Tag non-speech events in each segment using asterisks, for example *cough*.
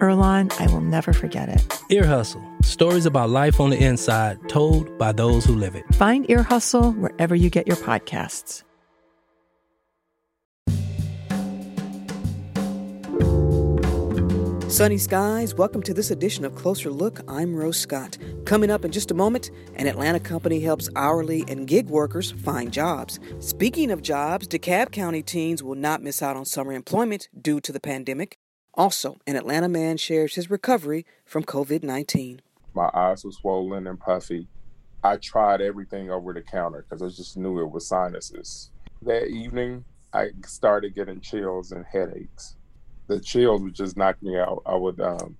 Earlonne, I will never forget it. Ear Hustle stories about life on the inside told by those who live it. Find Ear Hustle wherever you get your podcasts. Sunny skies, welcome to this edition of Closer Look. I'm Rose Scott. Coming up in just a moment, an Atlanta company helps hourly and gig workers find jobs. Speaking of jobs, DeKalb County teens will not miss out on summer employment due to the pandemic. Also, an Atlanta man shares his recovery from COVID 19. My eyes were swollen and puffy. I tried everything over the counter because I just knew it was sinuses. That evening, I started getting chills and headaches. The chills would just knock me out. I would um,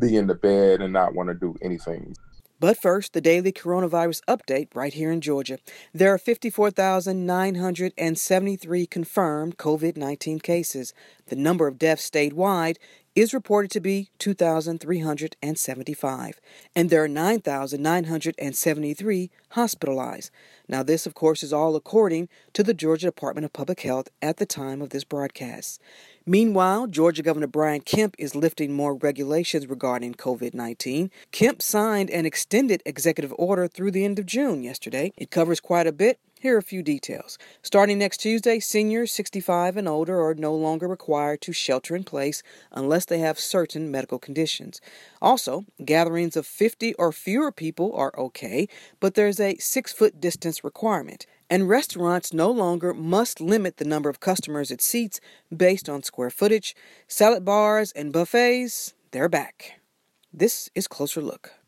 be in the bed and not want to do anything. But first, the daily coronavirus update right here in Georgia. There are 54,973 confirmed COVID 19 cases. The number of deaths statewide is reported to be 2,375, and there are 9,973 hospitalized. Now, this, of course, is all according to the Georgia Department of Public Health at the time of this broadcast. Meanwhile, Georgia Governor Brian Kemp is lifting more regulations regarding COVID 19. Kemp signed an extended executive order through the end of June yesterday. It covers quite a bit. Here are a few details. Starting next Tuesday, seniors 65 and older are no longer required to shelter in place unless they have certain medical conditions. Also, gatherings of 50 or fewer people are okay, but there's a six foot distance requirement and restaurants no longer must limit the number of customers it seats based on square footage. Salad bars and buffets, they're back. This is Closer Look.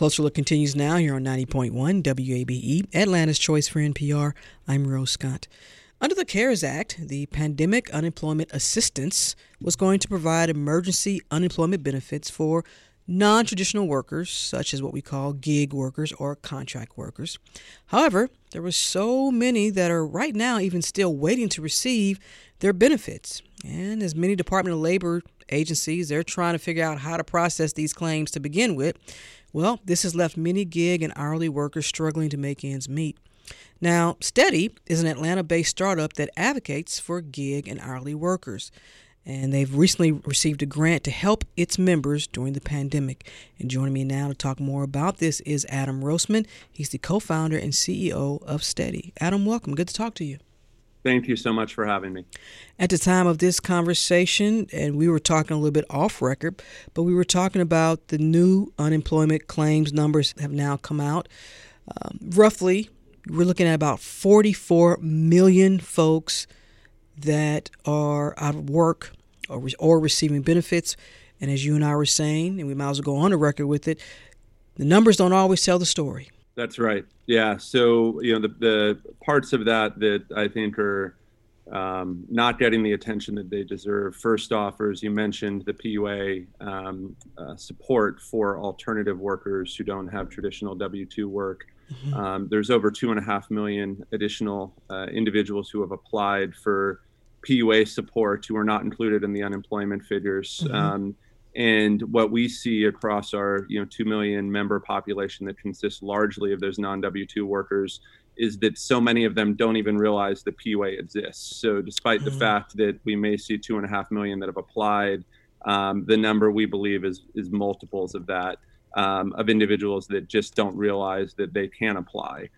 Closer Look continues now here on 90.1 WABE, Atlanta's Choice for NPR. I'm Rose Scott. Under the CARES Act, the Pandemic Unemployment Assistance was going to provide emergency unemployment benefits for non traditional workers, such as what we call gig workers or contract workers. However, there were so many that are right now even still waiting to receive their benefits. And as many Department of Labor agencies, they're trying to figure out how to process these claims to begin with. Well, this has left many gig and hourly workers struggling to make ends meet. Now, Steady is an Atlanta based startup that advocates for gig and hourly workers. And they've recently received a grant to help its members during the pandemic. And joining me now to talk more about this is Adam Roseman. He's the co founder and CEO of Steady. Adam, welcome. Good to talk to you. Thank you so much for having me. At the time of this conversation, and we were talking a little bit off record, but we were talking about the new unemployment claims numbers have now come out. Um, roughly we're looking at about 44 million folks that are out of work or, or receiving benefits. And as you and I were saying, and we might as well go on the record with it, the numbers don't always tell the story. That's right. Yeah. So, you know, the, the parts of that that I think are um, not getting the attention that they deserve. First off, as you mentioned, the PUA um, uh, support for alternative workers who don't have traditional W 2 work. Mm-hmm. Um, there's over two and a half million additional uh, individuals who have applied for PUA support who are not included in the unemployment figures. Mm-hmm. And what we see across our you know two million member population that consists largely of those non W two workers is that so many of them don't even realize the PUA exists. So despite mm-hmm. the fact that we may see two and a half million that have applied, um, the number we believe is is multiples of that um, of individuals that just don't realize that they can apply.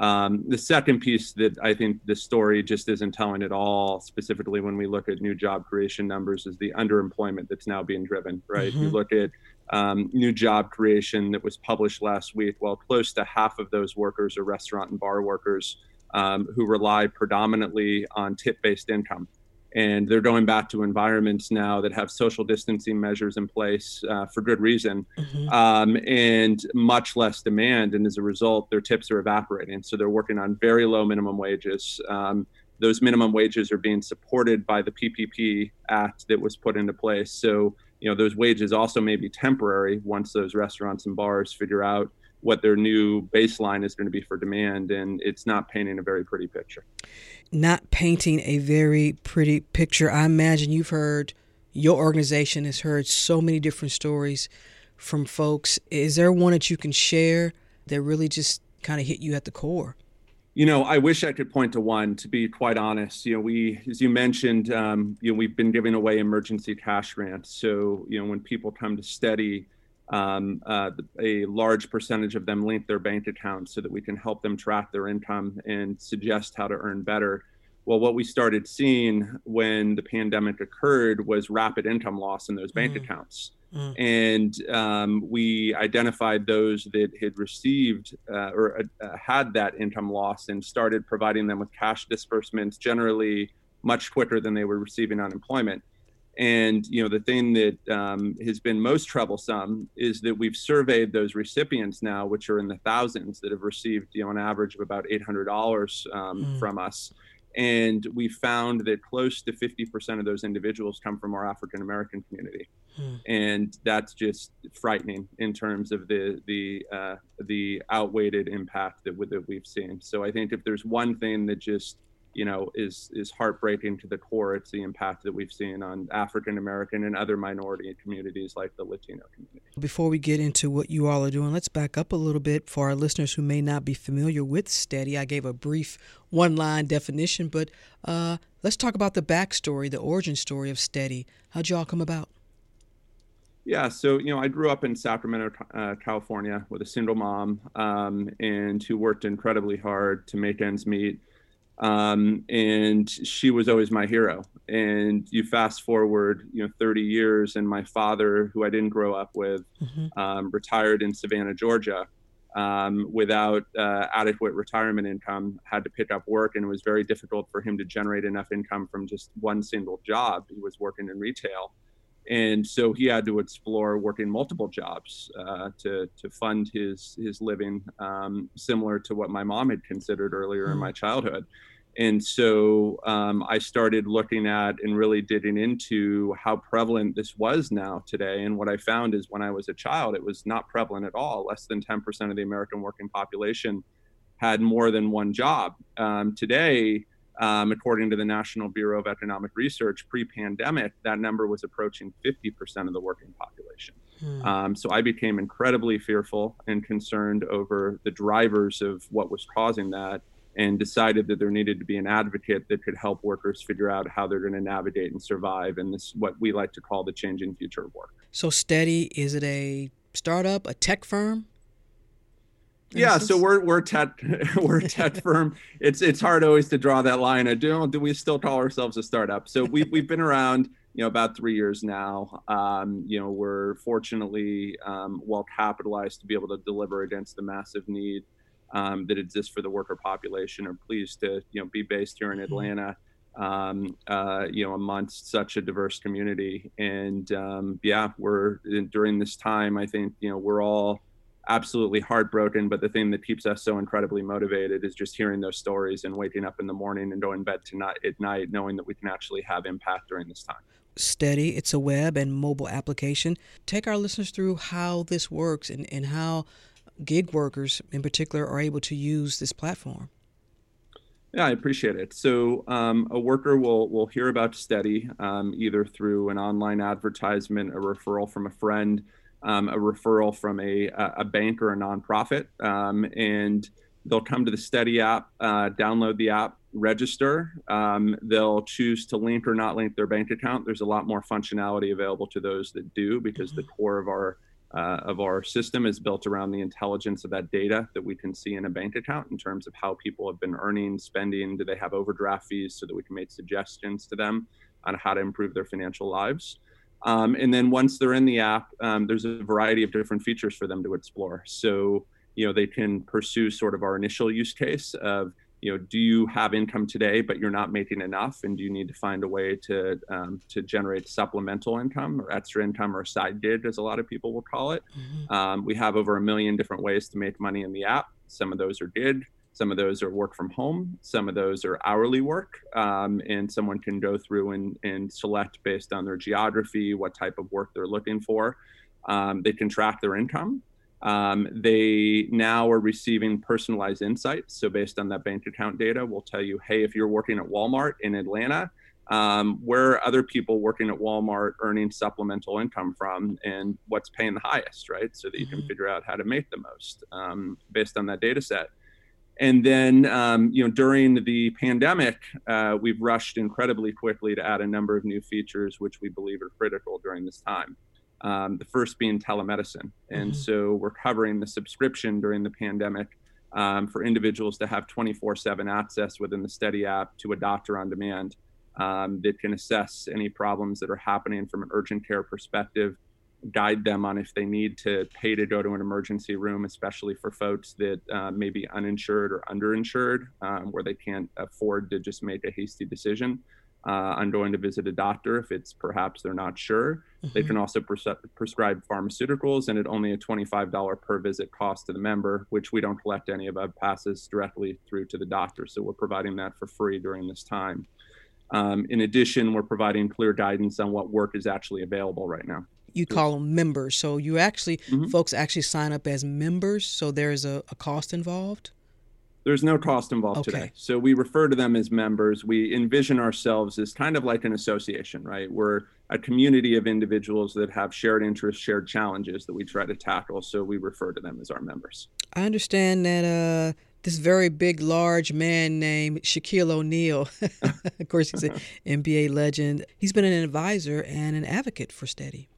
Um, the second piece that I think the story just isn't telling at all, specifically when we look at new job creation numbers, is the underemployment that's now being driven, right? Mm-hmm. You look at um, new job creation that was published last week, well, close to half of those workers are restaurant and bar workers um, who rely predominantly on tip based income. And they're going back to environments now that have social distancing measures in place uh, for good reason. Mm-hmm. um, and much less demand. And as a result their tips are evaporating. So they're working on very low minimum wages. Um, those minimum wages are being supported by the ppp act that was put into place. So you know those wages also may be temporary once those restaurants and bars figure out what their new baseline is going to be for demand and it's not painting a very pretty picture not painting a very pretty picture. I imagine you've heard, your organization has heard so many different stories from folks. Is there one that you can share that really just kind of hit you at the core? You know, I wish I could point to one. To be quite honest, you know, we, as you mentioned, um, you know, we've been giving away emergency cash grants. So, you know, when people come to Steady, um, uh, a large percentage of them link their bank accounts so that we can help them track their income and suggest how to earn better. Well, what we started seeing when the pandemic occurred was rapid income loss in those bank mm. accounts. Mm. And um, we identified those that had received uh, or uh, had that income loss and started providing them with cash disbursements generally much quicker than they were receiving unemployment. And you know the thing that um, has been most troublesome is that we've surveyed those recipients now, which are in the thousands, that have received you know an average of about eight hundred dollars um, mm. from us, and we found that close to fifty percent of those individuals come from our African American community, mm. and that's just frightening in terms of the the uh, the outweighed impact that, that we've seen. So I think if there's one thing that just you know is is heartbreaking to the core. It's the impact that we've seen on african american and other minority communities like the latino community. Before we get into what you all are doing let's back up a little bit for our listeners who may not be familiar with steady. I gave a brief one line definition but uh, let's talk about the backstory the origin story of steady. How'd you all come about? Yeah, so you know, I grew up in Sacramento, uh, California, with a single mom, um, and who worked incredibly hard to make ends meet um, and she was always my hero. And you fast forward, you know, 30 years, and my father, who I didn't grow up with, mm-hmm. um, retired in Savannah, Georgia, um, without uh, adequate retirement income, had to pick up work, and it was very difficult for him to generate enough income from just one single job. He was working in retail and so he had to explore working multiple jobs uh, to to fund his his living, um, similar to what my mom had considered earlier mm. in hmm. my childhood. And so um, I started looking at and really digging into how prevalent this was now today. And what I found is when I was a child, it was not prevalent at all. Less than 10% of the American working population had more than one job. Um, today, um, according to the National Bureau of Economic Research, pre pandemic, that number was approaching 50% of the working population. Hmm. Um, so I became incredibly fearful and concerned over the drivers of what was causing that and decided that there needed to be an advocate that could help workers figure out how they're going to navigate and survive in this, what we like to call the changing future of work. So, Steady, is it a startup, a tech firm? yeah so we're we're tech *laughs* we're a tech *laughs* firm. It's it's hard always to draw that line. I do do we still call ourselves a startup? So we, we've been around you know about three years now. Um, you know we're fortunately um, well capitalized to be able to deliver against the massive need um, that exists for the worker population are pleased to you know be based here in mm-hmm. atlanta um, uh, you know amongst such a diverse community and um, yeah we're during this time i think you know we're all absolutely heartbroken. But the thing that keeps us so incredibly motivated is just hearing those stories and waking up in the morning and going to bed tonight at night, knowing that we can actually have impact during this time. Steady, it's a web and mobile application. Take our listeners through how this works and, and how gig workers in particular are able to use this platform. Yeah, I appreciate it. So um, a worker will will hear about Steady um, either through an online advertisement, a referral from a friend, um, a referral from a, a bank or a nonprofit, um, and they'll come to the Steady app, uh, download the app, register. Um, they'll choose to link or not link their bank account. There's a lot more functionality available to those that do because the core of our uh, of our system is built around the intelligence of that data that we can see in a bank account in terms of how people have been earning, spending, do they have overdraft fees so that we can make suggestions to them on how to improve their financial lives. Um, and then once they're in the app, um, there's a variety of different features for them to explore. So, you know, they can pursue sort of our initial use case of you know, do you have income today, but you're not making enough, and do you need to find a way to um, to generate supplemental income or extra income or side gig, as a lot of people will call it? Mm-hmm. Um, we have over a million different ways to make money in the app. Some of those are gig, some of those are work from home, some of those are hourly work, um, and someone can go through and, and select based on their geography what type of work they're looking for. Um, they can track their income. Um, they now are receiving personalized insights. So, based on that bank account data, we'll tell you, hey, if you're working at Walmart in Atlanta, um, where are other people working at Walmart earning supplemental income from and what's paying the highest, right? So that you can mm-hmm. figure out how to make the most um, based on that data set. And then, um, you know, during the pandemic, uh, we've rushed incredibly quickly to add a number of new features, which we believe are critical during this time. Um, the first being telemedicine. And mm-hmm. so we're covering the subscription during the pandemic um, for individuals to have 24 7 access within the Steady app to a doctor on demand um, that can assess any problems that are happening from an urgent care perspective, guide them on if they need to pay to go to an emergency room, especially for folks that uh, may be uninsured or underinsured, um, where they can't afford to just make a hasty decision uh, on going to visit a doctor if it's perhaps they're not sure. Mm-hmm. They can also pres- prescribe pharmaceuticals, and at only a $25 per visit cost to the member, which we don't collect any of, it passes directly through to the doctor. So we're providing that for free during this time. Um, in addition, we're providing clear guidance on what work is actually available right now. You call them members. So you actually, mm-hmm. folks actually sign up as members. So there's a, a cost involved? There's no cost involved okay. today. So we refer to them as members. We envision ourselves as kind of like an association, right? We're a community of individuals that have shared interests, shared challenges that we try to tackle. So we refer to them as our members. I understand that uh, this very big, large man named Shaquille O'Neal, *laughs* of course, he's an *laughs* NBA legend. He's been an advisor and an advocate for Steady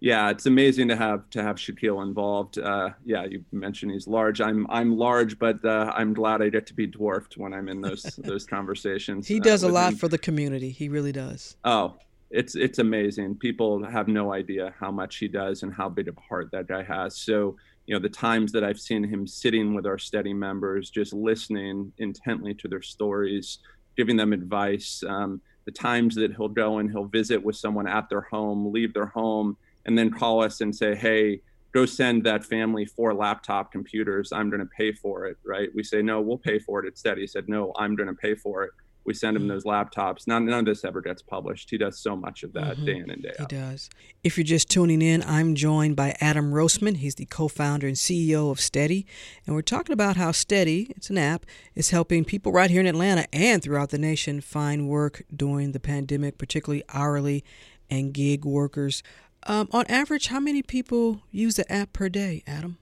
yeah, it's amazing to have to have Shaquille involved. Uh, yeah, you mentioned he's large. I'm I'm large, but uh, I'm glad I get to be dwarfed when I'm in those *laughs* those conversations. He does uh, a lot him. for the community. He really does. Oh, it's it's amazing. People have no idea how much he does and how big of a heart that guy has. So you know the times that I've seen him sitting with our steady members, just listening intently to their stories, giving them advice. Um, the times that he'll go and he'll visit with someone at their home, leave their home and then call us and say, hey, go send that family four laptop computers. I'm going to pay for it, right? We say, no, we'll pay for it. Instead, he said, no, I'm going to pay for it. We send him those laptops. None, none of this ever gets published. He does so much of that mm-hmm. day in and day out. He does. If you're just tuning in, I'm joined by Adam Roseman. He's the co founder and CEO of Steady. And we're talking about how Steady, it's an app, is helping people right here in Atlanta and throughout the nation find work during the pandemic, particularly hourly and gig workers. Um, on average, how many people use the app per day, Adam?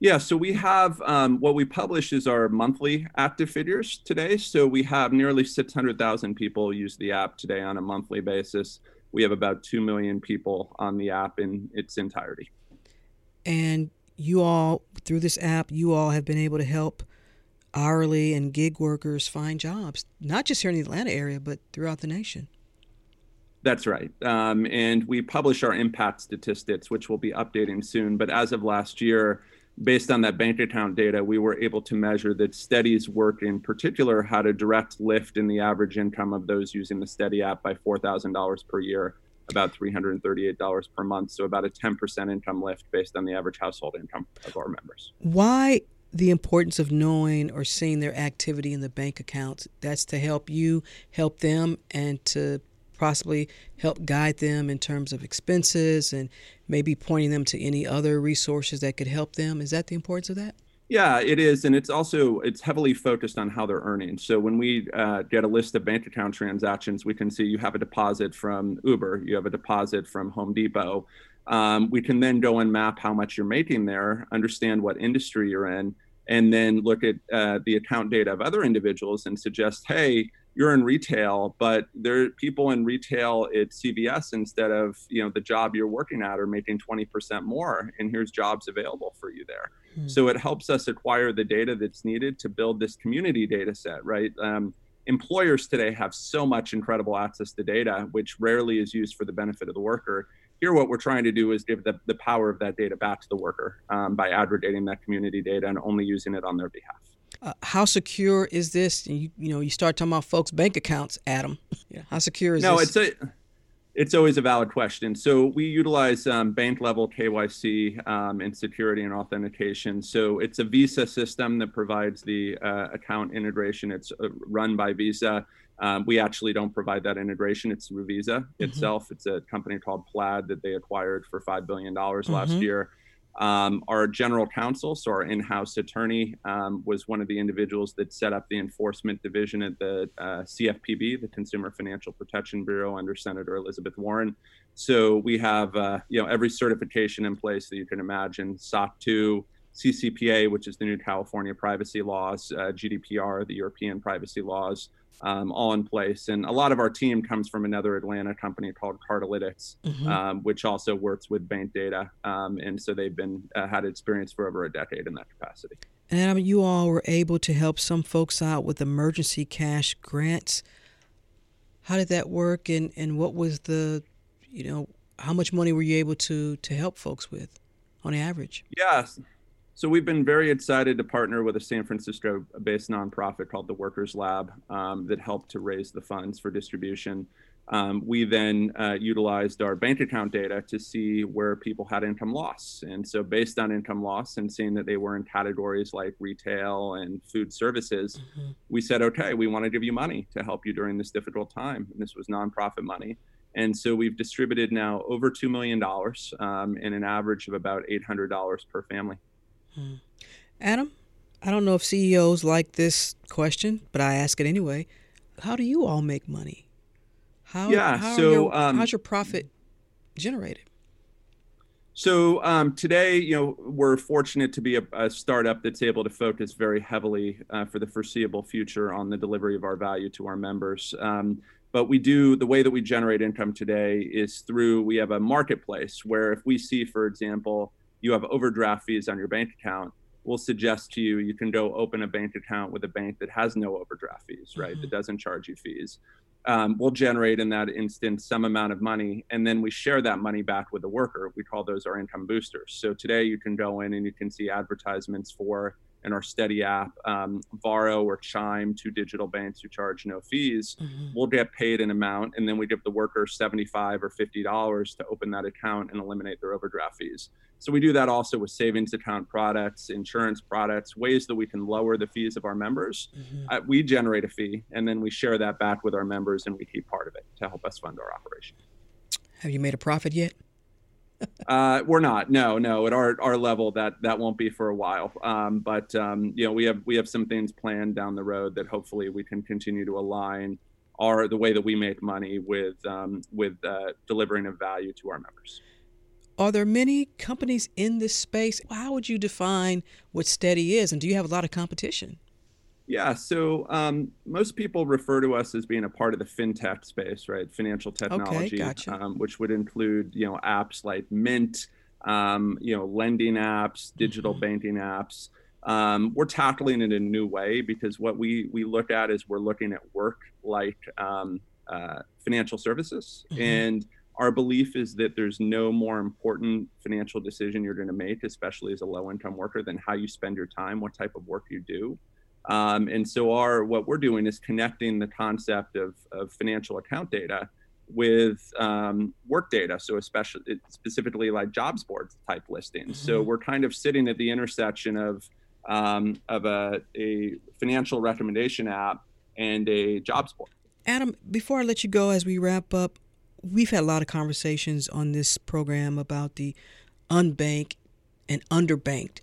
Yeah, so we have um, what we publish is our monthly active figures today. So we have nearly 600,000 people use the app today on a monthly basis. We have about 2 million people on the app in its entirety. And you all, through this app, you all have been able to help hourly and gig workers find jobs, not just here in the Atlanta area, but throughout the nation. That's right. Um, and we publish our impact statistics, which we'll be updating soon. But as of last year, based on that bank account data, we were able to measure that Steady's work in particular had a direct lift in the average income of those using the Steady app by $4,000 per year, about $338 per month. So about a 10% income lift based on the average household income of our members. Why the importance of knowing or seeing their activity in the bank accounts? That's to help you help them and to possibly help guide them in terms of expenses and maybe pointing them to any other resources that could help them. Is that the importance of that? Yeah, it is, and it's also it's heavily focused on how they're earning. So when we uh, get a list of bank account transactions, we can see you have a deposit from Uber, you have a deposit from Home Depot. Um, we can then go and map how much you're making there, understand what industry you're in, and then look at uh, the account data of other individuals and suggest, hey, you're in retail, but there are people in retail at CVS instead of you know the job you're working at are making 20% more, and here's jobs available for you there. Hmm. So it helps us acquire the data that's needed to build this community data set, right? Um, employers today have so much incredible access to data, which rarely is used for the benefit of the worker. Here, what we're trying to do is give the, the power of that data back to the worker um, by aggregating that community data and only using it on their behalf. Uh, how secure is this? You, you know, you start talking about folks' bank accounts, Adam. Yeah, how secure is no, this? No, it's a it's always a valid question. So we utilize um, bank level KYC um, and security and authentication. So it's a Visa system that provides the uh, account integration. It's uh, run by Visa. Um, we actually don't provide that integration. It's through Visa mm-hmm. itself. It's a company called Plaid that they acquired for $5 billion mm-hmm. last year. Um, our general counsel, so our in house attorney, um, was one of the individuals that set up the enforcement division at the uh, CFPB, the Consumer Financial Protection Bureau, under Senator Elizabeth Warren. So we have uh, you know every certification in place that you can imagine SOC 2, CCPA, which is the new California privacy laws, uh, GDPR, the European privacy laws, um, all in place. And a lot of our team comes from another Atlanta company called Cardlytics, mm-hmm. um, which also works with bank data. Um, and so they've been uh, had experience for over a decade in that capacity. And Adam, you all were able to help some folks out with emergency cash grants. How did that work, and, and what was the, you know, how much money were you able to to help folks with, on average? Yes. So we've been very excited to partner with a San Francisco-based nonprofit called the Workers Lab um, that helped to raise the funds for distribution. Um, we then uh, utilized our bank account data to see where people had income loss. And so, based on income loss and seeing that they were in categories like retail and food services, mm-hmm. we said, okay, we want to give you money to help you during this difficult time. And this was nonprofit money. And so, we've distributed now over $2 million um, in an average of about $800 per family. Adam, I don't know if CEOs like this question, but I ask it anyway. How do you all make money? How, yeah, how so your, um, how's your profit generated? So um, today, you know, we're fortunate to be a, a, startup that's able to focus very heavily uh, for the foreseeable future on the delivery of our value to our members. Um, but we do the way that we generate income today is through we have a marketplace where if we see, for example, you have overdraft fees on your bank account, we'll suggest to you you can go open a bank account with a bank that has no overdraft fees, right? Mm-hmm. That doesn't charge you fees. Um, we'll generate in that instance some amount of money, and then we share that money back with the worker. We call those our income boosters. So today you can go in and you can see advertisements for in our Steady app, um, Varo or Chime, two digital banks who charge no fees, mm-hmm. we'll get paid an amount, and then we give the worker seventy-five or fifty dollars to open that account and eliminate their overdraft fees. So we do that also with savings account products, insurance products, ways that we can lower the fees of our members. Mm-hmm. Uh, we generate a fee, and then we share that back with our members, and we keep part of it to help us fund our operation. Have you made a profit yet? Uh, we're not. No, no. At our our level, that that won't be for a while. Um, but um, you know, we have we have some things planned down the road that hopefully we can continue to align our the way that we make money with um, with uh, delivering a value to our members. Are there many companies in this space? How would you define what Steady is, and do you have a lot of competition? Yeah, so um, most people refer to us as being a part of the fintech space, right? Financial technology, okay, gotcha. um, which would include you know apps like Mint, um, you know lending apps, digital mm-hmm. banking apps. Um, we're tackling it in a new way because what we we look at is we're looking at work like um, uh, financial services, mm-hmm. and our belief is that there's no more important financial decision you're going to make, especially as a low income worker, than how you spend your time, what type of work you do. Um, and so our what we're doing is connecting the concept of, of financial account data with um, work data, so especially specifically like jobs board type listings. Mm-hmm. So we're kind of sitting at the intersection of um, of a, a financial recommendation app and a jobs board. Adam, before I let you go, as we wrap up, we've had a lot of conversations on this program about the unbanked and underbanked.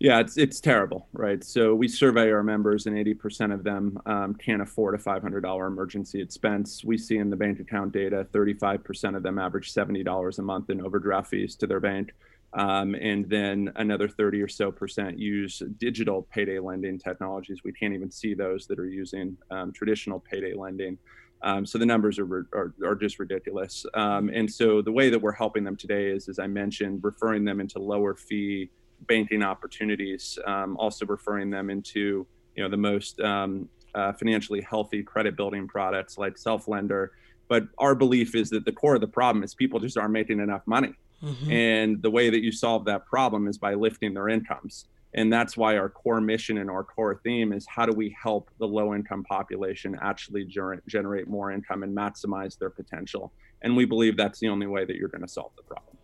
Yeah, it's it's terrible, right? So we survey our members, and 80% of them um, can't afford a $500 emergency expense. We see in the bank account data, 35% of them average $70 a month in overdraft fees to their bank, um, and then another 30 or so percent use digital payday lending technologies. We can't even see those that are using um, traditional payday lending. Um, so the numbers are, are, are just ridiculous. Um, and so the way that we're helping them today is, as I mentioned, referring them into lower fee banking opportunities, um, also referring them into you know the most um, uh, financially healthy credit building products like self lender. But our belief is that the core of the problem is people just aren't making enough money, mm-hmm. and the way that you solve that problem is by lifting their incomes. And that's why our core mission and our core theme is how do we help the low income population actually ger- generate more income and maximize their potential? And we believe that's the only way that you're going to solve the problem.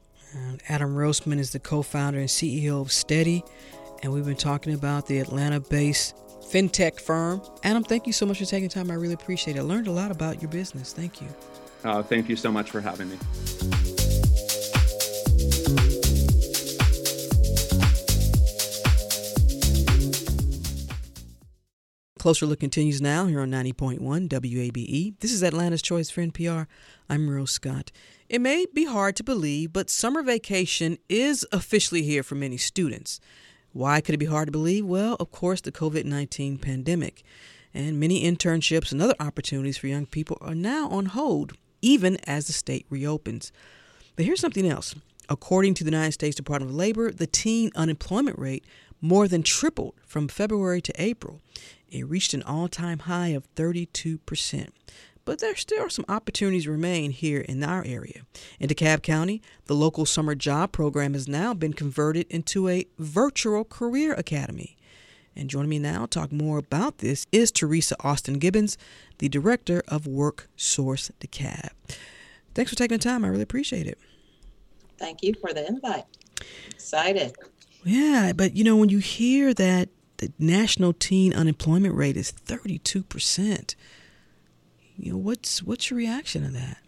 Adam Roseman is the co founder and CEO of Steady, and we've been talking about the Atlanta based fintech firm. Adam, thank you so much for taking time. I really appreciate it. I learned a lot about your business. Thank you. Uh, thank you so much for having me. Closer Look continues now here on 90.1 WABE. This is Atlanta's Choice for NPR. I'm Rose Scott. It may be hard to believe, but summer vacation is officially here for many students. Why could it be hard to believe? Well, of course, the COVID 19 pandemic. And many internships and other opportunities for young people are now on hold, even as the state reopens. But here's something else. According to the United States Department of Labor, the teen unemployment rate more than tripled from February to April. It reached an all time high of 32%. But there still are some opportunities remain here in our area. In DeKalb County, the local summer job program has now been converted into a virtual career academy. And joining me now to talk more about this is Teresa Austin Gibbons, the director of Work Source DeKalb. Thanks for taking the time. I really appreciate it. Thank you for the invite. Excited. Yeah, but you know, when you hear that the national teen unemployment rate is 32%, you know, what's what's your reaction to that?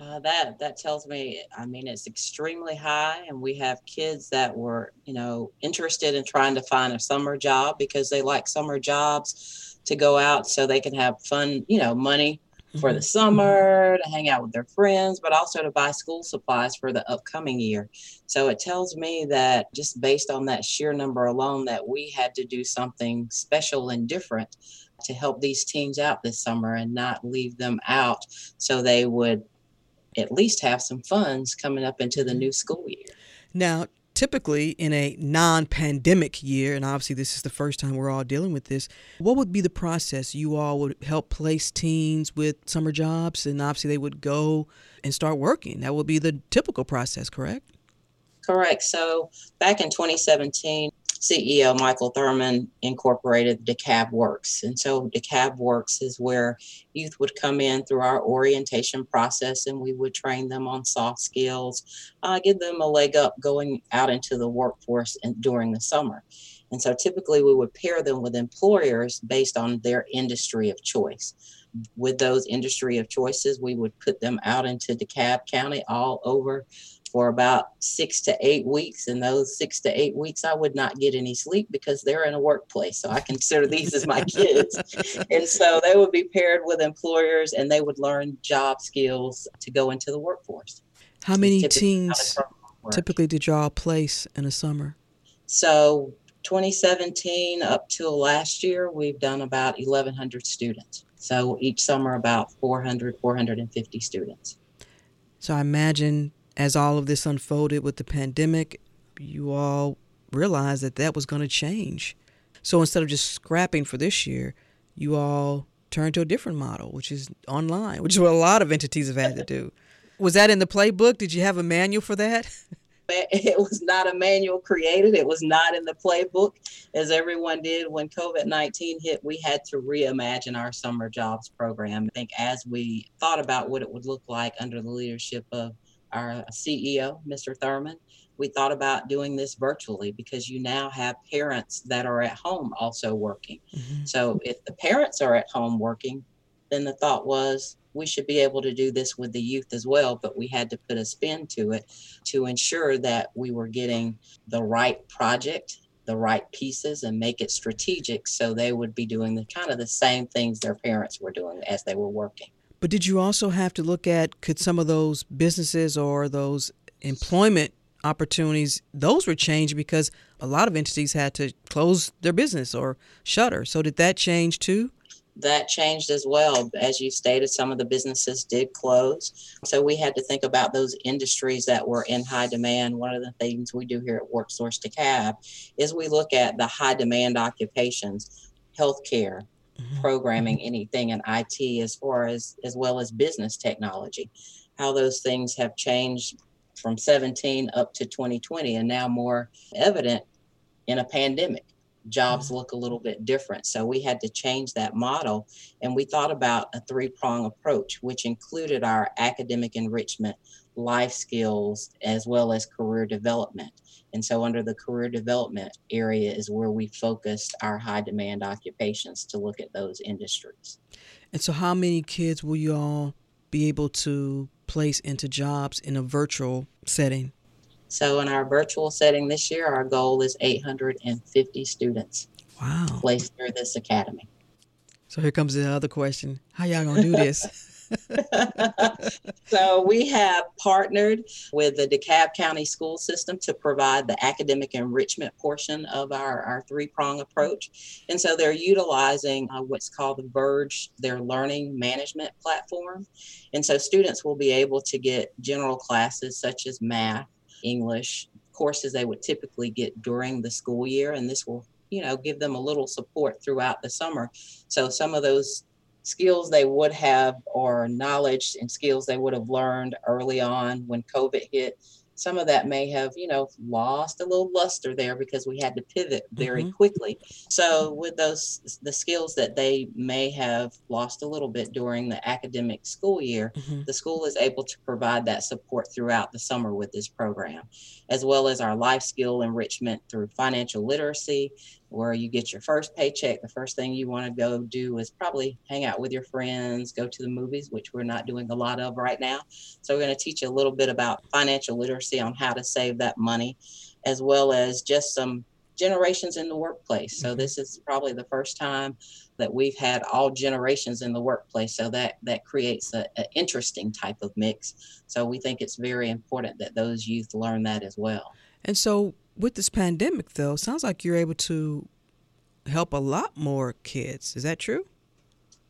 Uh, that that tells me, I mean, it's extremely high, and we have kids that were, you know, interested in trying to find a summer job because they like summer jobs to go out so they can have fun, you know, money for the mm-hmm. summer to hang out with their friends, but also to buy school supplies for the upcoming year. So it tells me that just based on that sheer number alone, that we had to do something special and different to help these teens out this summer and not leave them out so they would at least have some funds coming up into the new school year. Now, typically in a non pandemic year, and obviously this is the first time we're all dealing with this, what would be the process? You all would help place teens with summer jobs, and obviously they would go and start working. That would be the typical process, correct? Correct. So back in 2017, CEO Michael Thurmond incorporated DeKalb Works. And so DeKalb Works is where youth would come in through our orientation process and we would train them on soft skills, uh, give them a leg up going out into the workforce and during the summer. And so typically we would pair them with employers based on their industry of choice. With those industry of choices, we would put them out into DeKalb County all over for about six to eight weeks. And those six to eight weeks, I would not get any sleep because they're in a workplace. So I consider these as my *laughs* kids. and so they would be paired with employers and they would learn job skills to go into the workforce. How many teens typically did y'all place in a summer? So 2017 up till last year, we've done about 1,100 students. So each summer, about 400, 450 students. So I imagine as all of this unfolded with the pandemic, you all realized that that was going to change. So instead of just scrapping for this year, you all turned to a different model, which is online, which is what a lot of entities have had to do. *laughs* Was that in the playbook? Did you have a manual for that? *laughs* It was not a manual created. It was not in the playbook. As everyone did when COVID 19 hit, we had to reimagine our summer jobs program. I think as we thought about what it would look like under the leadership of our CEO, Mr. Thurmond, we thought about doing this virtually because you now have parents that are at home also working. Mm-hmm. So if the parents are at home working, then the thought was we should be able to do this with the youth as well, but we had to put a spin to it to ensure that we were getting the right project, the right pieces, and make it strategic so they would be doing the kind of the same things their parents were doing as they were working. But did you also have to look at could some of those businesses or those employment opportunities those were changed because a lot of entities had to close their business or shutter. So did that change too? That changed as well. As you stated, some of the businesses did close. So we had to think about those industries that were in high demand. One of the things we do here at WorkSource DeKalb is we look at the high demand occupations, healthcare, mm-hmm. programming, mm-hmm. anything in IT as far as as well as business technology, how those things have changed from 17 up to 2020 and now more evident in a pandemic jobs look a little bit different. So we had to change that model. And we thought about a three prong approach, which included our academic enrichment, life skills, as well as career development. And so, under the career development area, is where we focused our high demand occupations to look at those industries. And so, how many kids will you all be able to place into jobs in a virtual setting? So in our virtual setting this year, our goal is 850 students wow. placed through this academy. So here comes the other question. How y'all gonna do this? *laughs* *laughs* so we have partnered with the DeKalb County School System to provide the academic enrichment portion of our, our three-prong approach. And so they're utilizing uh, what's called the Verge, their learning management platform. And so students will be able to get general classes such as math, English courses they would typically get during the school year, and this will, you know, give them a little support throughout the summer. So some of those skills they would have or knowledge and skills they would have learned early on when COVID hit some of that may have, you know, lost a little luster there because we had to pivot very mm-hmm. quickly. So with those the skills that they may have lost a little bit during the academic school year, mm-hmm. the school is able to provide that support throughout the summer with this program, as well as our life skill enrichment through financial literacy, where you get your first paycheck, the first thing you want to go do is probably hang out with your friends, go to the movies, which we're not doing a lot of right now. So we're going to teach you a little bit about financial literacy on how to save that money, as well as just some generations in the workplace. So mm-hmm. this is probably the first time that we've had all generations in the workplace. So that that creates an interesting type of mix. So we think it's very important that those youth learn that as well. And so with this pandemic, though, sounds like you're able to help a lot more kids. Is that true?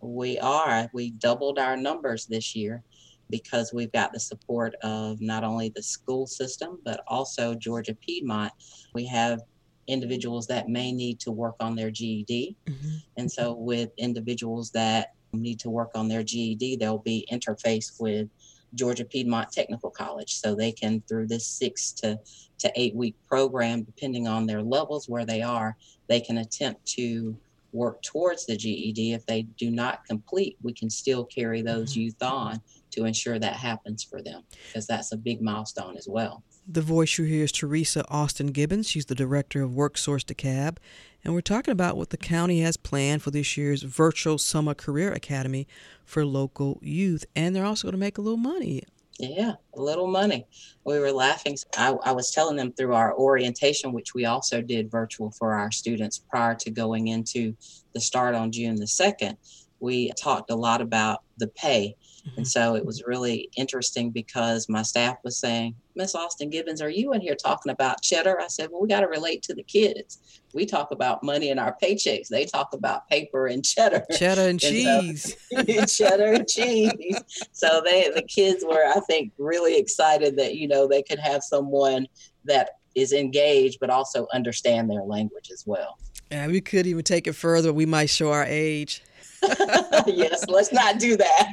We are. We doubled our numbers this year because we've got the support of not only the school system, but also Georgia Piedmont. We have individuals that may need to work on their GED. Mm-hmm. And so, with individuals that need to work on their GED, they'll be interfaced with Georgia Piedmont Technical College. So they can, through this six to, to eight week program, depending on their levels where they are, they can attempt to work towards the GED. If they do not complete, we can still carry those mm-hmm. youth on to ensure that happens for them because that's a big milestone as well. The voice you hear is Teresa Austin Gibbons. She's the director of WorkSource DeKalb. And we're talking about what the county has planned for this year's virtual summer career academy for local youth. And they're also going to make a little money. Yeah, a little money. We were laughing. I, I, was telling them through our orientation, which we also did virtual for our students prior to going into the start on June the 2nd. We talked a lot about the pay and mm-hmm. so it was really interesting because my staff was saying, Miss Austin Gibbons, are you in here talking about cheddar? I said, Well, we got to relate to the kids. We talk about money and our paychecks. They talk about paper and cheddar. Cheddar and, *laughs* and cheese. So, *laughs* cheddar and cheese. So they the kids were, I think, really excited that, you know, they could have someone that is engaged but also understand their language as well. Yeah, we could even take it further. We might show our age. *laughs* yes, let's not do that.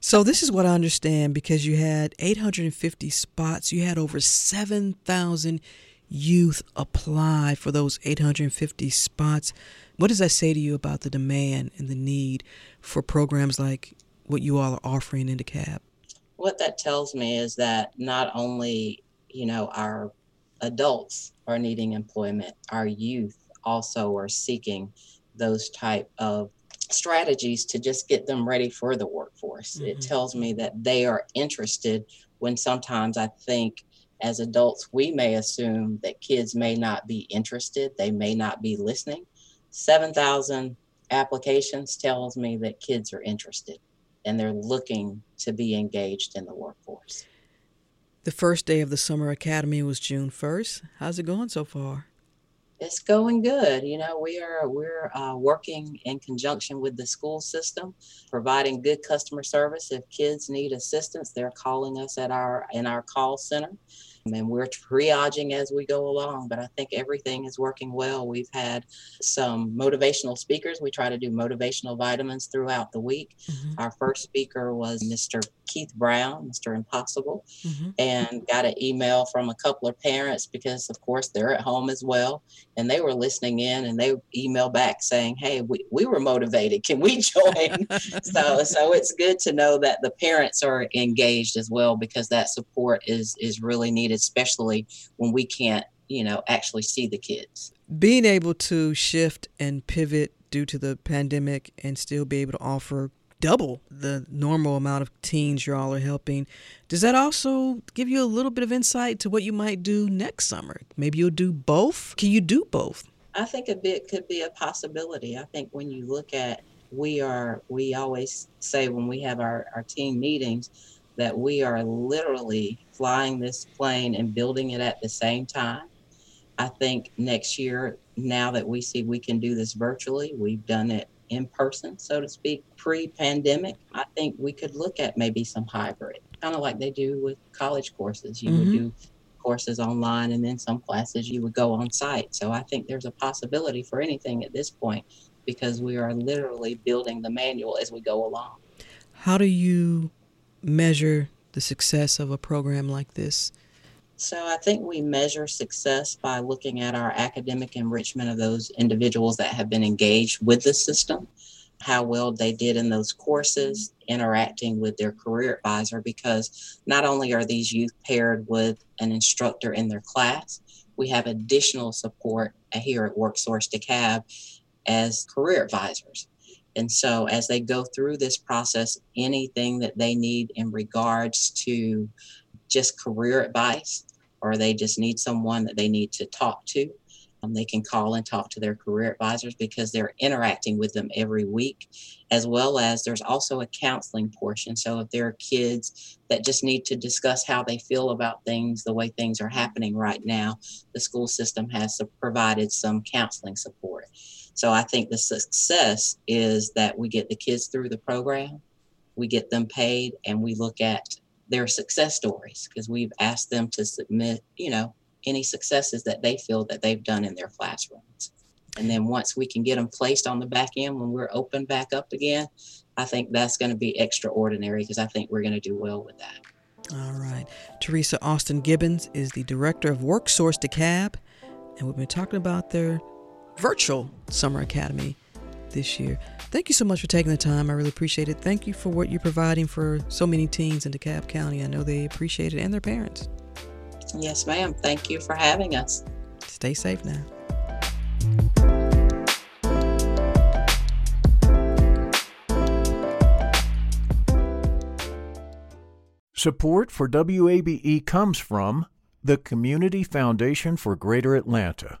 so this is what I understand because you had 850 spots. You had over 7,000 youth apply for those 850 spots. What does that say to you about the demand and the need for programs like what you all are offering in the DeKalb? What that tells me is that not only, you know, our adults are needing employment, our youth also are seeking those type of strategies to just get them ready for the workforce. Mm-hmm. It tells me that they are interested when sometimes I think as adults, we may assume that kids may not be interested, they may not be listening. 7,000 applications tells me that kids are interested and they're looking to be engaged in the workforce. The first day of the Summer Academy was June 1st. How's it going so far? It's going good. You know, we are we're uh, working in conjunction with the school system, providing good customer service. If kids need assistance, they're calling us at our in our call center, and we're triaging as we go along. But I think everything is working well. We've had some motivational speakers. We try to do motivational vitamins throughout the week. Mm-hmm. Our first speaker was Mr. Keith Brown, Mr. Impossible, mm-hmm. and got an email from a couple of parents because, of course, they're at home as well. And they were listening in and they emailed back saying, Hey, we, we were motivated. Can we *laughs* join? so, so it's good to know that the parents are engaged as well because that support is, is really needed, especially when we can't, you know, actually see the kids. Being able to shift and pivot due to the pandemic and still be able to offer double the normal amount of teens you all are helping. Does that also give you a little bit of insight to what you might do next summer? Maybe you'll do both. Can you do both? I think a bit could be a possibility. I think when you look at we are we always say when we have our, our team meetings that we are literally flying this plane and building it at the same time. I think next year, now that we see we can do this virtually, we've done it in person, so to speak, pre pandemic, I think we could look at maybe some hybrid, kind of like they do with college courses. You mm-hmm. would do courses online and then some classes you would go on site. So I think there's a possibility for anything at this point because we are literally building the manual as we go along. How do you measure the success of a program like this? So I think we measure success by looking at our academic enrichment of those individuals that have been engaged with the system, how well they did in those courses, interacting with their career advisor, because not only are these youth paired with an instructor in their class, we have additional support here at WorkSource DeKalb as career advisors. And so, as they go through this process, anything that they need in regards to just career advice, or they just need someone that they need to talk to. Um, they can call and talk to their career advisors because they're interacting with them every week, as well as there's also a counseling portion. So if there are kids that just need to discuss how they feel about things, the way things are happening right now, the school system has provided some counseling support. So I think the success is that we get the kids through the program, we get them paid, and we look at their success stories because we've asked them to submit, you know, any successes that they feel that they've done in their classrooms. And then once we can get them placed on the back end when we're open back up again, I think that's going to be extraordinary because I think we're going to do well with that. All right. Teresa Austin Gibbons is the director of WorkSource DeKalb, and we've been talking about their virtual summer academy this year. Thank you so much for taking the time. I really appreciate it. Thank you for what you're providing for so many teens in DeKalb County. I know they appreciate it and their parents. Yes, ma'am. Thank you for having us. Stay safe now. Support for WABE comes from the Community Foundation for Greater Atlanta.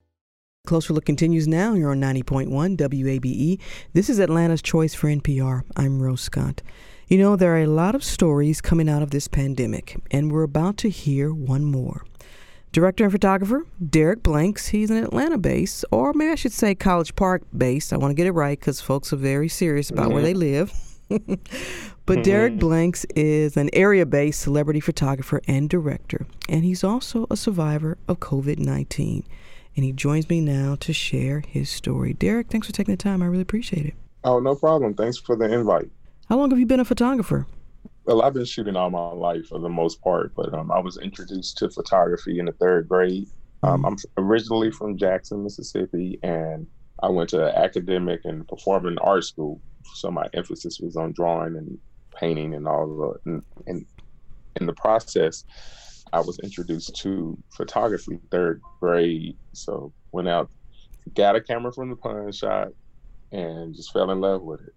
Closer Look continues now. You're on 90.1 WABE. This is Atlanta's Choice for NPR. I'm Rose Scott. You know, there are a lot of stories coming out of this pandemic, and we're about to hear one more. Director and photographer Derek Blanks, he's an Atlanta base, or maybe I should say College Park base. I want to get it right because folks are very serious about mm-hmm. where they live. *laughs* but mm-hmm. Derek Blanks is an area based celebrity photographer and director, and he's also a survivor of COVID 19 and he joins me now to share his story. Derek, thanks for taking the time. I really appreciate it. Oh, no problem. Thanks for the invite. How long have you been a photographer? Well, I've been shooting all my life for the most part, but um, I was introduced to photography in the third grade. Um, I'm originally from Jackson, Mississippi, and I went to academic and performing art school. So my emphasis was on drawing and painting and all the, and, and in the process, I was introduced to photography third grade. So went out, got a camera from the pawn shop, and just fell in love with it.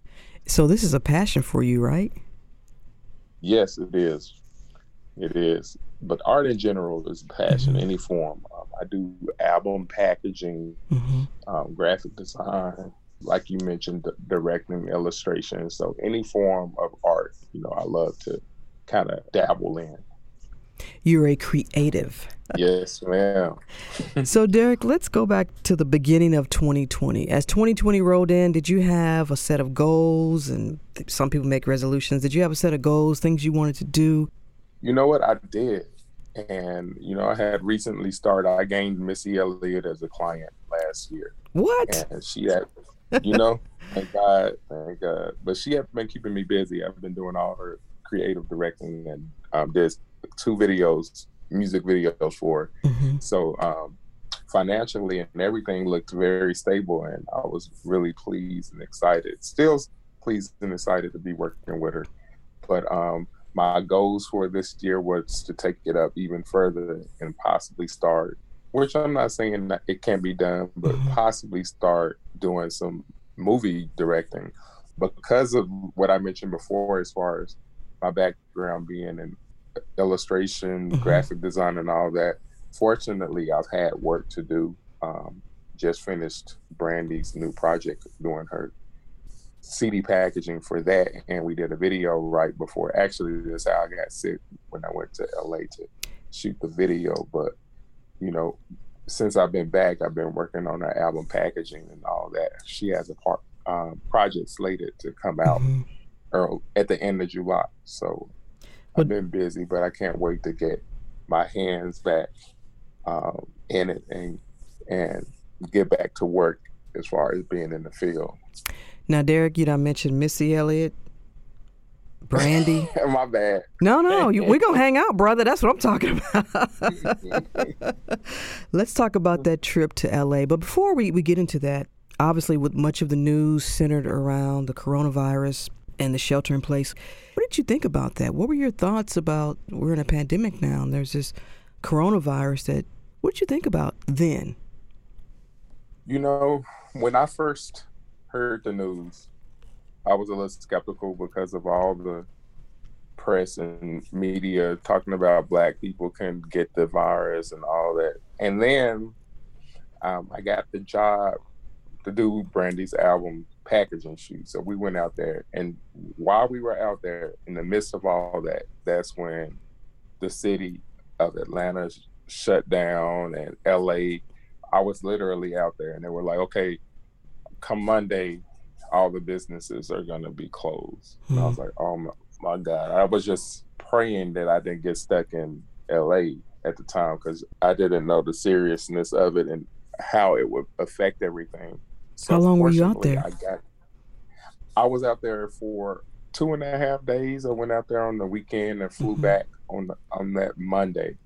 So this is a passion for you, right? Yes, it is. It is. But art in general is a passion, mm-hmm. any form. Um, I do album packaging, mm-hmm. um, graphic design, like you mentioned, directing, illustration. So any form of art, you know, I love to kind of dabble in. You're a creative. yes, ma'am. *laughs* so, Derek, let's go back to the beginning of 2020. As 2020 rolled in, did you have a set of goals? And some people make resolutions. Did you have a set of goals, things you wanted to do? You know what? I did. And, you know, I had recently started, I gained Missy Elliott as a client last year. What? And she had, you know, *laughs* thank God, thank God. But she had been keeping me busy. I've been doing all her creative directing and um, did two videos, music videos for. Mm-hmm. So um, financially and everything looked very stable, and I was really pleased and excited. Still pleased and excited to be working with her. But um, my goals for this year was to take it up even further and possibly start. Which I'm not saying that it can't be done, but mm-hmm. possibly start doing some movie directing because of what I mentioned before, as far as my background being in illustration, mm-hmm. graphic design, and all that. Fortunately, I've had work to do. Um, just finished Brandy's new project doing her CD packaging for that, and we did a video right before. Actually, that's how I got sick when I went to LA to shoot the video. But you know, since I've been back, I've been working on her album packaging and all that. She has a part um, project slated to come out mm-hmm. early, at the end of July. So I've been busy, but I can't wait to get my hands back um, in it and and get back to work as far as being in the field. Now, Derek, you done mentioned Missy Elliott, Brandy. *laughs* My bad. No, no, we're gonna hang out, brother. That's what I'm talking about. *laughs* Let's talk about that trip to LA. But before we, we get into that, obviously, with much of the news centered around the coronavirus and the shelter in place. What did you think about that? What were your thoughts about we're in a pandemic now and there's this coronavirus that what did you think about then? You know, when I first heard the news, I was a little skeptical because of all the press and media talking about black people can get the virus and all that. And then um, I got the job to do Brandy's album packaging shoot. So we went out there, and while we were out there, in the midst of all that, that's when the city of Atlanta shut down and LA. I was literally out there, and they were like, "Okay, come Monday, all the businesses are gonna be closed." Mm-hmm. And I was hmm. like, "Oh my, my God!" I was just praying that I didn't get stuck in LA at the time because I didn't know the seriousness of it and how it would affect everything. So How long were you out there? I got. I was out there for two and a half days. I went out there on the weekend and flew mm-hmm. back on the, on that Monday.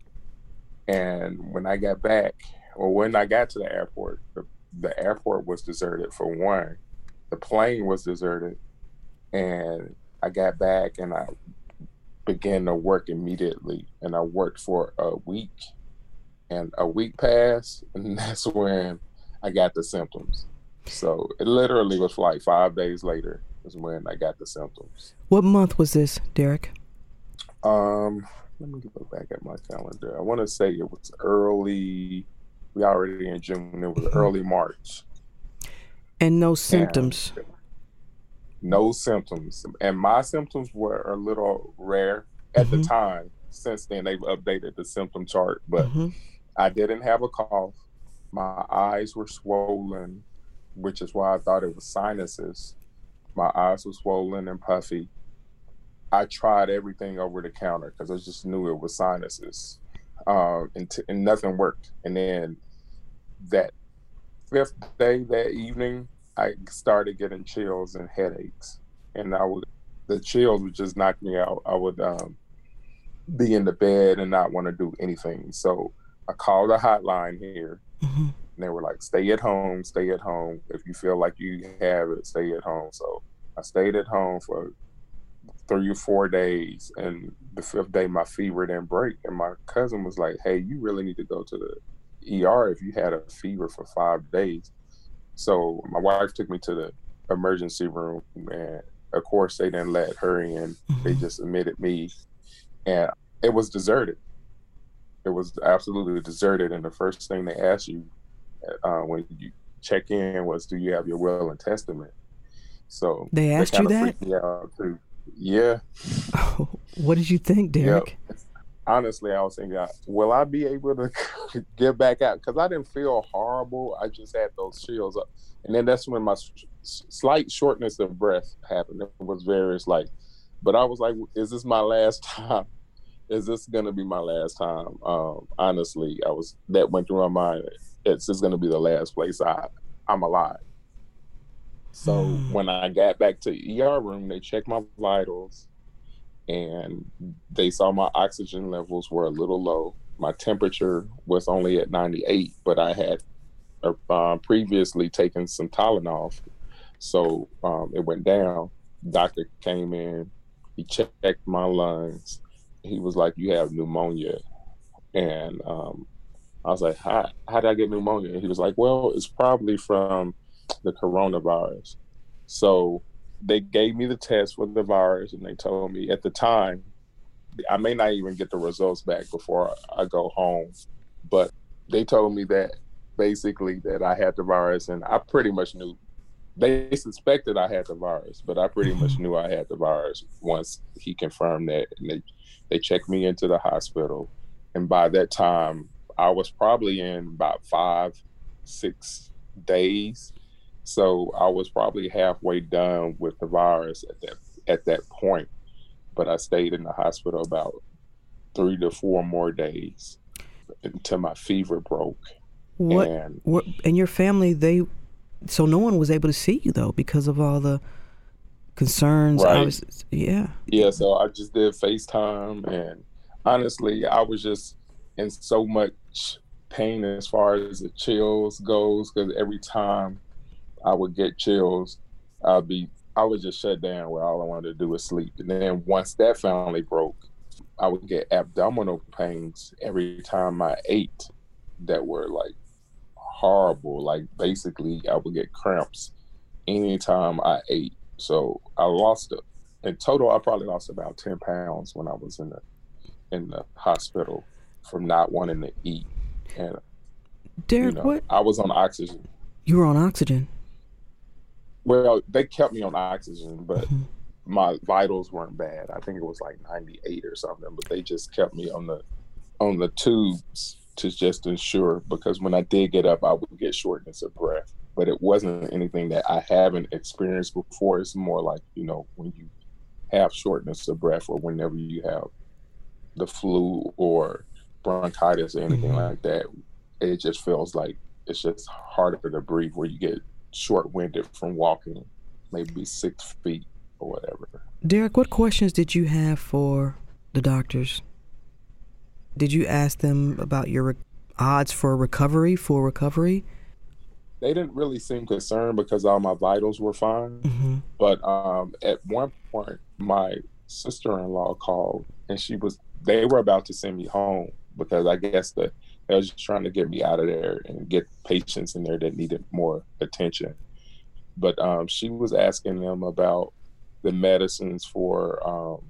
And when I got back, or when I got to the airport, the, the airport was deserted for one. The plane was deserted, and I got back and I began to work immediately. And I worked for a week, and a week passed, *laughs* and that's when I got the symptoms. So it literally was like five days later is when I got the symptoms. What month was this, Derek? Um, let me look back at my calendar. I want to say it was early. We already in June. It was mm-hmm. early March. And no symptoms. And no symptoms, and my symptoms were a little rare at mm-hmm. the time. Since then, they've updated the symptom chart, but mm-hmm. I didn't have a cough. My eyes were swollen which is why I thought it was sinuses. My eyes were swollen and puffy. I tried everything over the counter because I just knew it was sinuses, um, and, t- and nothing worked. And then that fifth day, that evening, I started getting chills and headaches, and I would the chills would just knock me out. I would um, be in the bed and not want to do anything. So I called a hotline here. Mm-hmm and they were like, "Stay at home, stay at home. If you feel like you have it, stay at home." So I stayed at home for three or four days, and the fifth day my fever didn't break. And my cousin was like, "Hey, you really need to go to the ER if you had a fever for five days." So my wife took me to the emergency room, and of course they didn't let her in. They mm-hmm. just admitted me, and it was deserted. It was absolutely deserted, and the first thing they asked you uh, when you check in was, "Do you have your will and testament?" So they asked you that. Yeah. Oh, *laughs* what did you think, Derek? Yep. Honestly, I was thinking, will I be able to *laughs* get back out? Because I didn't feel horrible. I just had those chills up, and then that's when my slight shortness of breath happened. It was very like, but I was like, is this my last *laughs* time? Is this gonna be my last time? Um, honestly, I was that went through my mind. It's just gonna be the last place I I'm alive. So mm. when I got back to ER room, they checked my vitals and they saw my oxygen levels were a little low. My temperature was only at 98, but I had uh, previously taken some Tylenol, so um, it went down. Doctor came in, he checked my lungs. He was like, "You have pneumonia," and um, I was like, "How how did I get pneumonia?" And he was like, "Well, it's probably from the coronavirus. So they gave me the test for the virus, and they told me at the time, I may not even get the results back before I go home, but they told me that basically that I had the virus, and I pretty much knew. They suspected I had the virus, but I pretty much mm-hmm. knew I had the virus once he confirmed that, and they they checked me into the hospital, and by that time I was probably in about five, six days so I was probably halfway done with the virus at that at that point, but I stayed in the hospital about three to four more days until my fever broke. What? And, what, and your family, they, so no one was able to see you though because of all the concerns. Right. Was, yeah. Yeah. So I just did FaceTime, and honestly, I was just in so much pain as far as the chills goes because every time I would get chills. I'd be I would just shut down where all I wanted to do was sleep. And then once that finally broke, I would get abdominal pains every time I ate that were like horrible. Like basically I would get cramps anytime I ate. So I lost. In total I probably lost about ten pounds when I was in the in the hospital from not wanting to eat. And Derek, you know, what I was on oxygen. You were on oxygen. Well, they kept me on oxygen, but mm-hmm. my vitals weren't bad. I think it was like 98 or something, but they just kept me on the on the tubes to just ensure because when I did get up, I would get shortness of breath. But it wasn't anything that I haven't experienced before. It's more like, you know, when you have shortness of breath or whenever you have the flu or bronchitis or anything mm-hmm. like that, it just feels like it's just harder to breathe where you get short winded from walking maybe six feet or whatever. Derek, what questions did you have for the doctors? Did you ask them about your re- odds for recovery, for recovery? They didn't really seem concerned because all my vitals were fine. Mm-hmm. But um, at one point, my sister in law called and she was, they were about to send me home because I guess the they was just trying to get me out of there and get patients in there that needed more attention. But um, she was asking them about the medicines for um,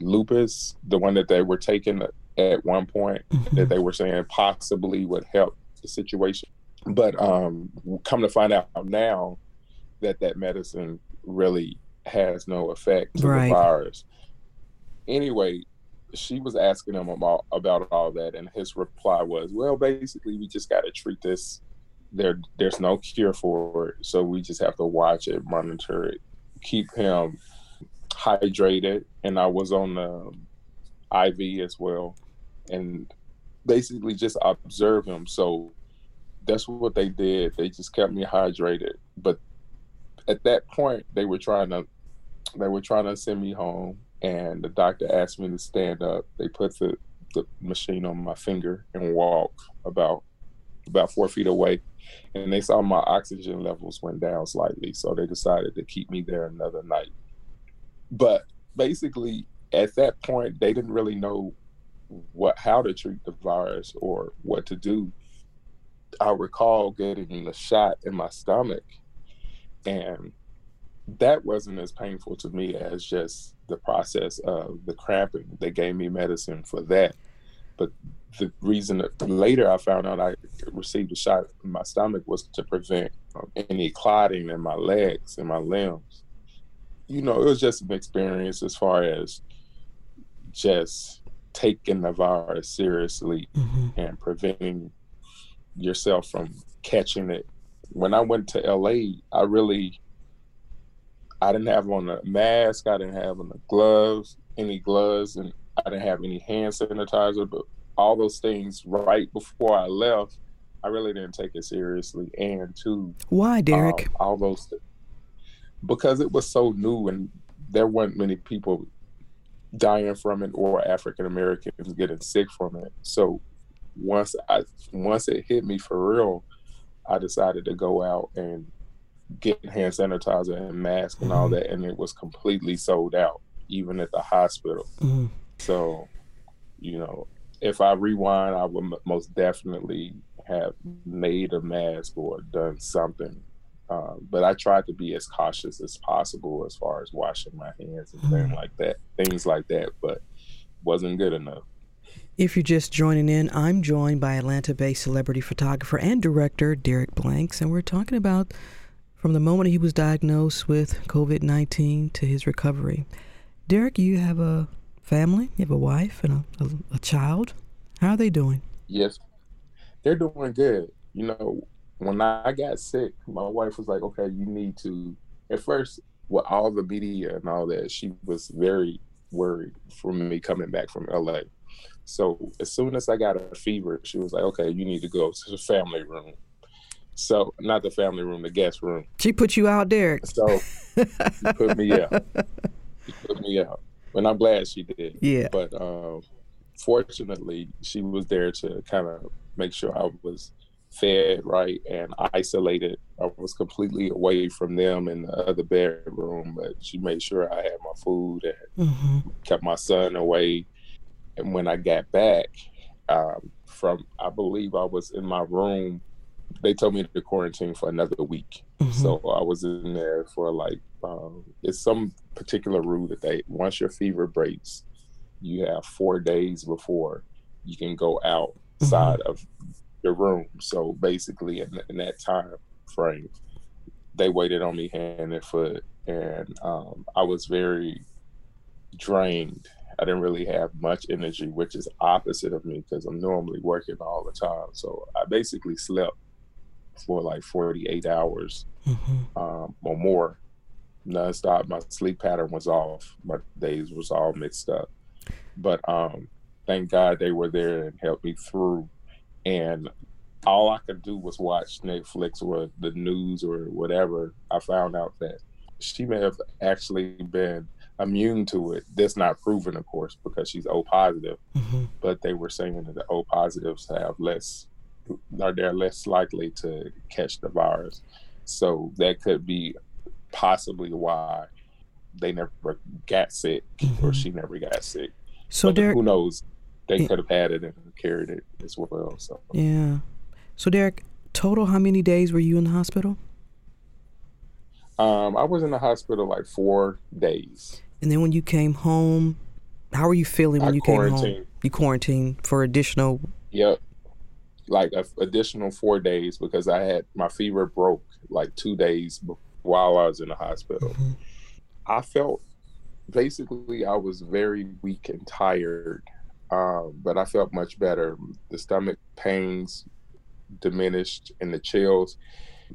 lupus, the one that they were taking at one point mm-hmm. that they were saying possibly would help the situation. But um, come to find out now that that medicine really has no effect to right. the virus. Anyway, she was asking him about about all that, and his reply was, "Well, basically, we just got to treat this. There, there's no cure for it, so we just have to watch it, monitor it, keep him hydrated." And I was on um, the IV as well, and basically just observe him. So that's what they did. They just kept me hydrated, but at that point, they were trying to they were trying to send me home and the doctor asked me to stand up. They put the, the machine on my finger and walk about about four feet away, and they saw my oxygen levels went down slightly, so they decided to keep me there another night. But basically, at that point, they didn't really know what how to treat the virus or what to do. I recall getting the shot in my stomach, and that wasn't as painful to me as just the process of the cramping. They gave me medicine for that. But the reason that later I found out I received a shot in my stomach was to prevent um, any clotting in my legs and my limbs. You know, it was just an experience as far as just taking the virus seriously mm-hmm. and preventing yourself from catching it. When I went to LA, I really I didn't have on a mask, I didn't have on the gloves, any gloves, and I didn't have any hand sanitizer, but all those things right before I left, I really didn't take it seriously. And two, why, Derek? Um, all those things. Because it was so new and there weren't many people dying from it or African Americans getting sick from it. So once I once it hit me for real, I decided to go out and get hand sanitizer and mask and all mm-hmm. that, and it was completely sold out, even at the hospital. Mm-hmm. So, you know, if I rewind, I would most definitely have made a mask or done something. Um, but I tried to be as cautious as possible as far as washing my hands and things mm. like that, things like that. But wasn't good enough. If you're just joining in, I'm joined by Atlanta-based celebrity photographer and director Derek Blanks, and we're talking about from the moment he was diagnosed with COVID-19 to his recovery. Derek, you have a family? You have a wife and a, a, a child? How are they doing? Yes, they're doing good. You know, when I got sick, my wife was like, okay, you need to, at first, with all the media and all that, she was very worried for me coming back from LA. So as soon as I got a fever, she was like, okay, you need to go to the family room. So not the family room, the guest room. She put you out, Derek. So she put me out. She put me out and I'm glad she did. Yeah. But um, fortunately, she was there to kind of make sure I was fed right and isolated. I was completely away from them in the other bedroom, but she made sure I had my food and mm-hmm. kept my son away. And when I got back um, from, I believe I was in my room. They told me to quarantine for another week, mm-hmm. so I was in there for like um, it's some particular rule that they once your fever breaks, you have four days before you can go outside mm-hmm. of your room. So basically, in, in, that time frame, they waited on me hand and foot, and um, I was very drained. I didn't really have much energy, which is opposite of me because I'm normally working all the time. So I basically slept for like 48 hours mm-hmm. um, or more nonstop. My sleep pattern was off. My days was all mixed up. But um, thank God they were there and helped me through. And all I could do was watch Netflix or the news or whatever. I found out that she may have actually been immune to it. That's not proven, of course, because she's O positive. Mm-hmm. But they were saying that the O positives have less, are they're less likely to catch the virus. So that could be possibly why they never got sick mm-hmm. or she never got sick. So Derek, who knows? They could have had it and carried it as well. So yeah. So Derek, total, how many days were you in the hospital? Um, I was in the hospital like four days. And then when you came home, how were you feeling when I you came home? You quarantined for additional. Yep, like a, additional four days because I had my fever broke like two days while I was in the hospital. Mm-hmm. I felt basically I was very weak and tired, um, but I felt much better. The stomach pains diminished, and the chills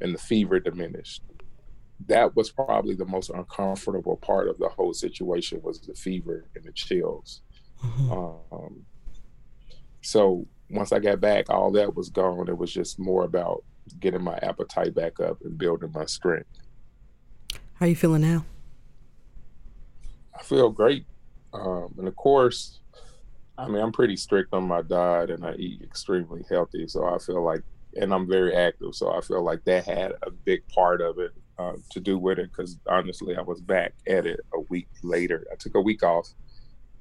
and the fever diminished. That was probably the most uncomfortable part of the whole situation was the fever and the chills. Mm-hmm. Um, so once I got back, all that was gone. It was just more about getting my appetite back up and building my strength. How are you feeling now? I feel great. Um, and of course, I mean, I'm pretty strict on my diet and I eat extremely healthy. So I feel like, and I'm very active. So I feel like that had a big part of it uh, to do with it. Because honestly, I was back at it a week later. I took a week off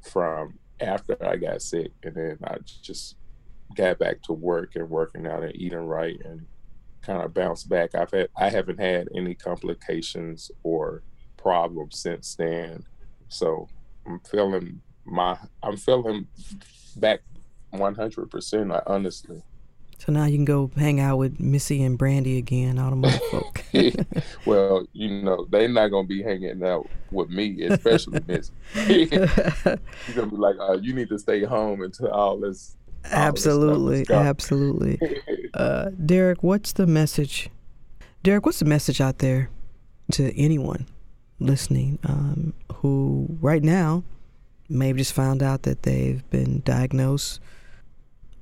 from after I got sick. And then I just got back to work and working out and eating right and kind of bounce back. I've had I haven't had any complications or problems since then. So I'm feeling my I'm feeling back 100 percent honestly. So now you can go hang out with Missy and Brandy again, all the motherfuckers. *laughs* well, you know, they're not gonna be hanging out with me, especially Missy. *laughs* She's gonna be like, uh, you need to stay home until all this. All absolutely, absolutely. *laughs* Uh, Derek, what's the message? Derek, what's the message out there to anyone listening um, who right now may have just found out that they've been diagnosed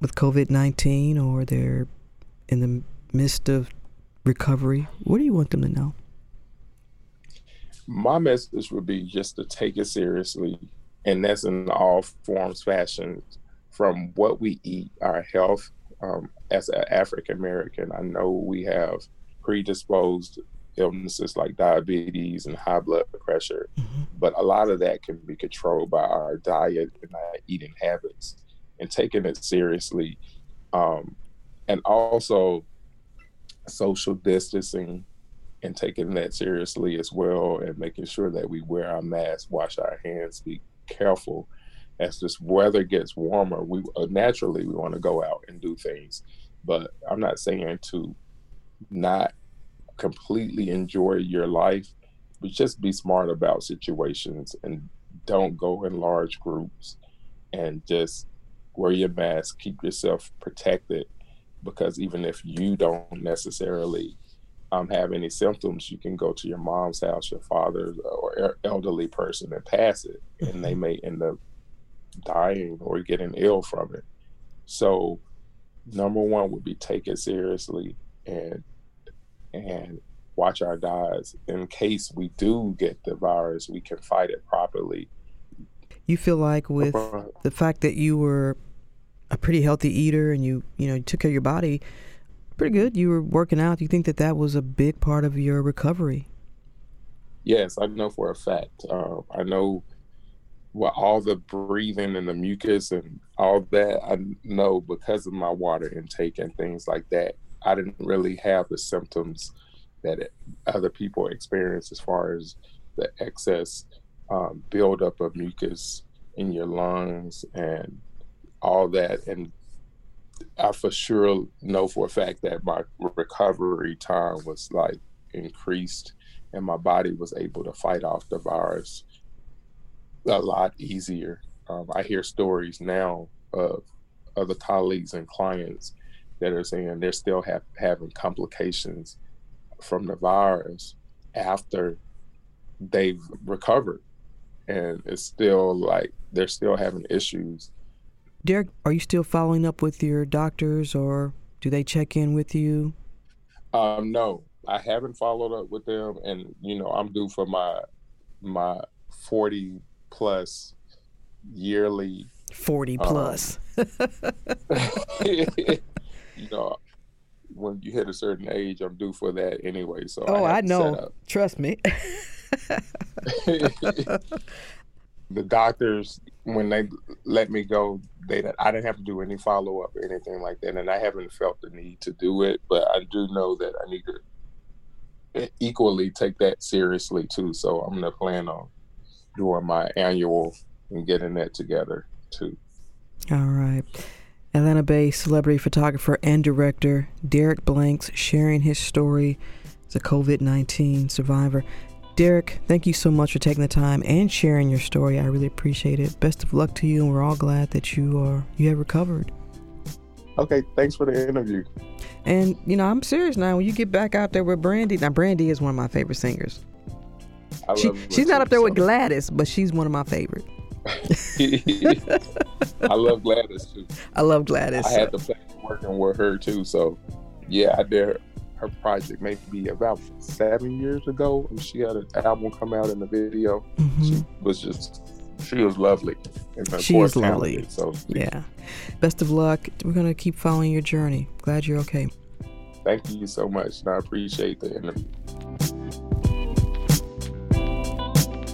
with COVID 19 or they're in the midst of recovery? What do you want them to know? My message would be just to take it seriously, and that's in all forms, fashions, from what we eat, our health. Um, as an African American, I know we have predisposed illnesses like diabetes and high blood pressure, mm-hmm. but a lot of that can be controlled by our diet and our eating habits and taking it seriously. Um, and also social distancing and taking that seriously as well and making sure that we wear our masks, wash our hands, be careful. As this weather gets warmer, we uh, naturally we want to go out and do things, but I'm not saying to not completely enjoy your life, but just be smart about situations and don't go in large groups and just wear your mask, keep yourself protected, because even if you don't necessarily um, have any symptoms, you can go to your mom's house, your father's, or elderly person and pass it, and they *laughs* may end up dying or getting ill from it. So, number one would be take it seriously and and watch our diets in case we do get the virus, we can fight it properly. You feel like with the fact that you were a pretty healthy eater and you you know you took care of your body pretty good. You were working out. You think that that was a big part of your recovery? Yes i know for a fact. Uh, i know what all the breathing and the mucus and all that i know because of my water intake and things like that i didn't really have the symptoms that other people experience as far as the excess um, buildup of mucus in your lungs and all that. And I for sure know for a fact that my recovery time was like increased and my body was able to fight off the virus a lot easier. Um, I hear stories now of other colleagues and clients that are saying they're still have, having complications from the virus after they've recovered. And it's still like they're still having issues Derek, are you still following up with your doctors or do they check in with you? Um, no, I haven't followed up with them, and you know I'm due for my my forty plus yearly. Forty um, plus. *laughs* *laughs* you know, when you hit a certain age, I'm due for that anyway. So oh, I, I know. Trust me. *laughs* the doctors when they let me go they I didn't have to do any follow up or anything like that and I haven't felt the need to do it but I do know that I need to equally take that seriously too so I'm to plan on doing my annual and getting that together too all right Atlanta based celebrity photographer and director Derek Blanks sharing his story as a COVID 19 survivor. Derek, thank you so much for taking the time and sharing your story. I really appreciate it. Best of luck to you, and we're all glad that you are you have recovered. Okay, thanks for the interview. And you know, I'm serious now. When you get back out there with Brandy, now Brandy is one of my favorite singers. She, she's not up there with Gladys, but she's one of my favorite. *laughs* I love Gladys too. I love Gladys. I had the pleasure of working with her too. So, yeah, I did her project maybe about seven years ago. And she had an album come out in the video. Mm-hmm. She was just she was lovely. she is lovely. So yeah. Best of luck. We're gonna keep following your journey. Glad you're okay. Thank you so much. And I appreciate the interview.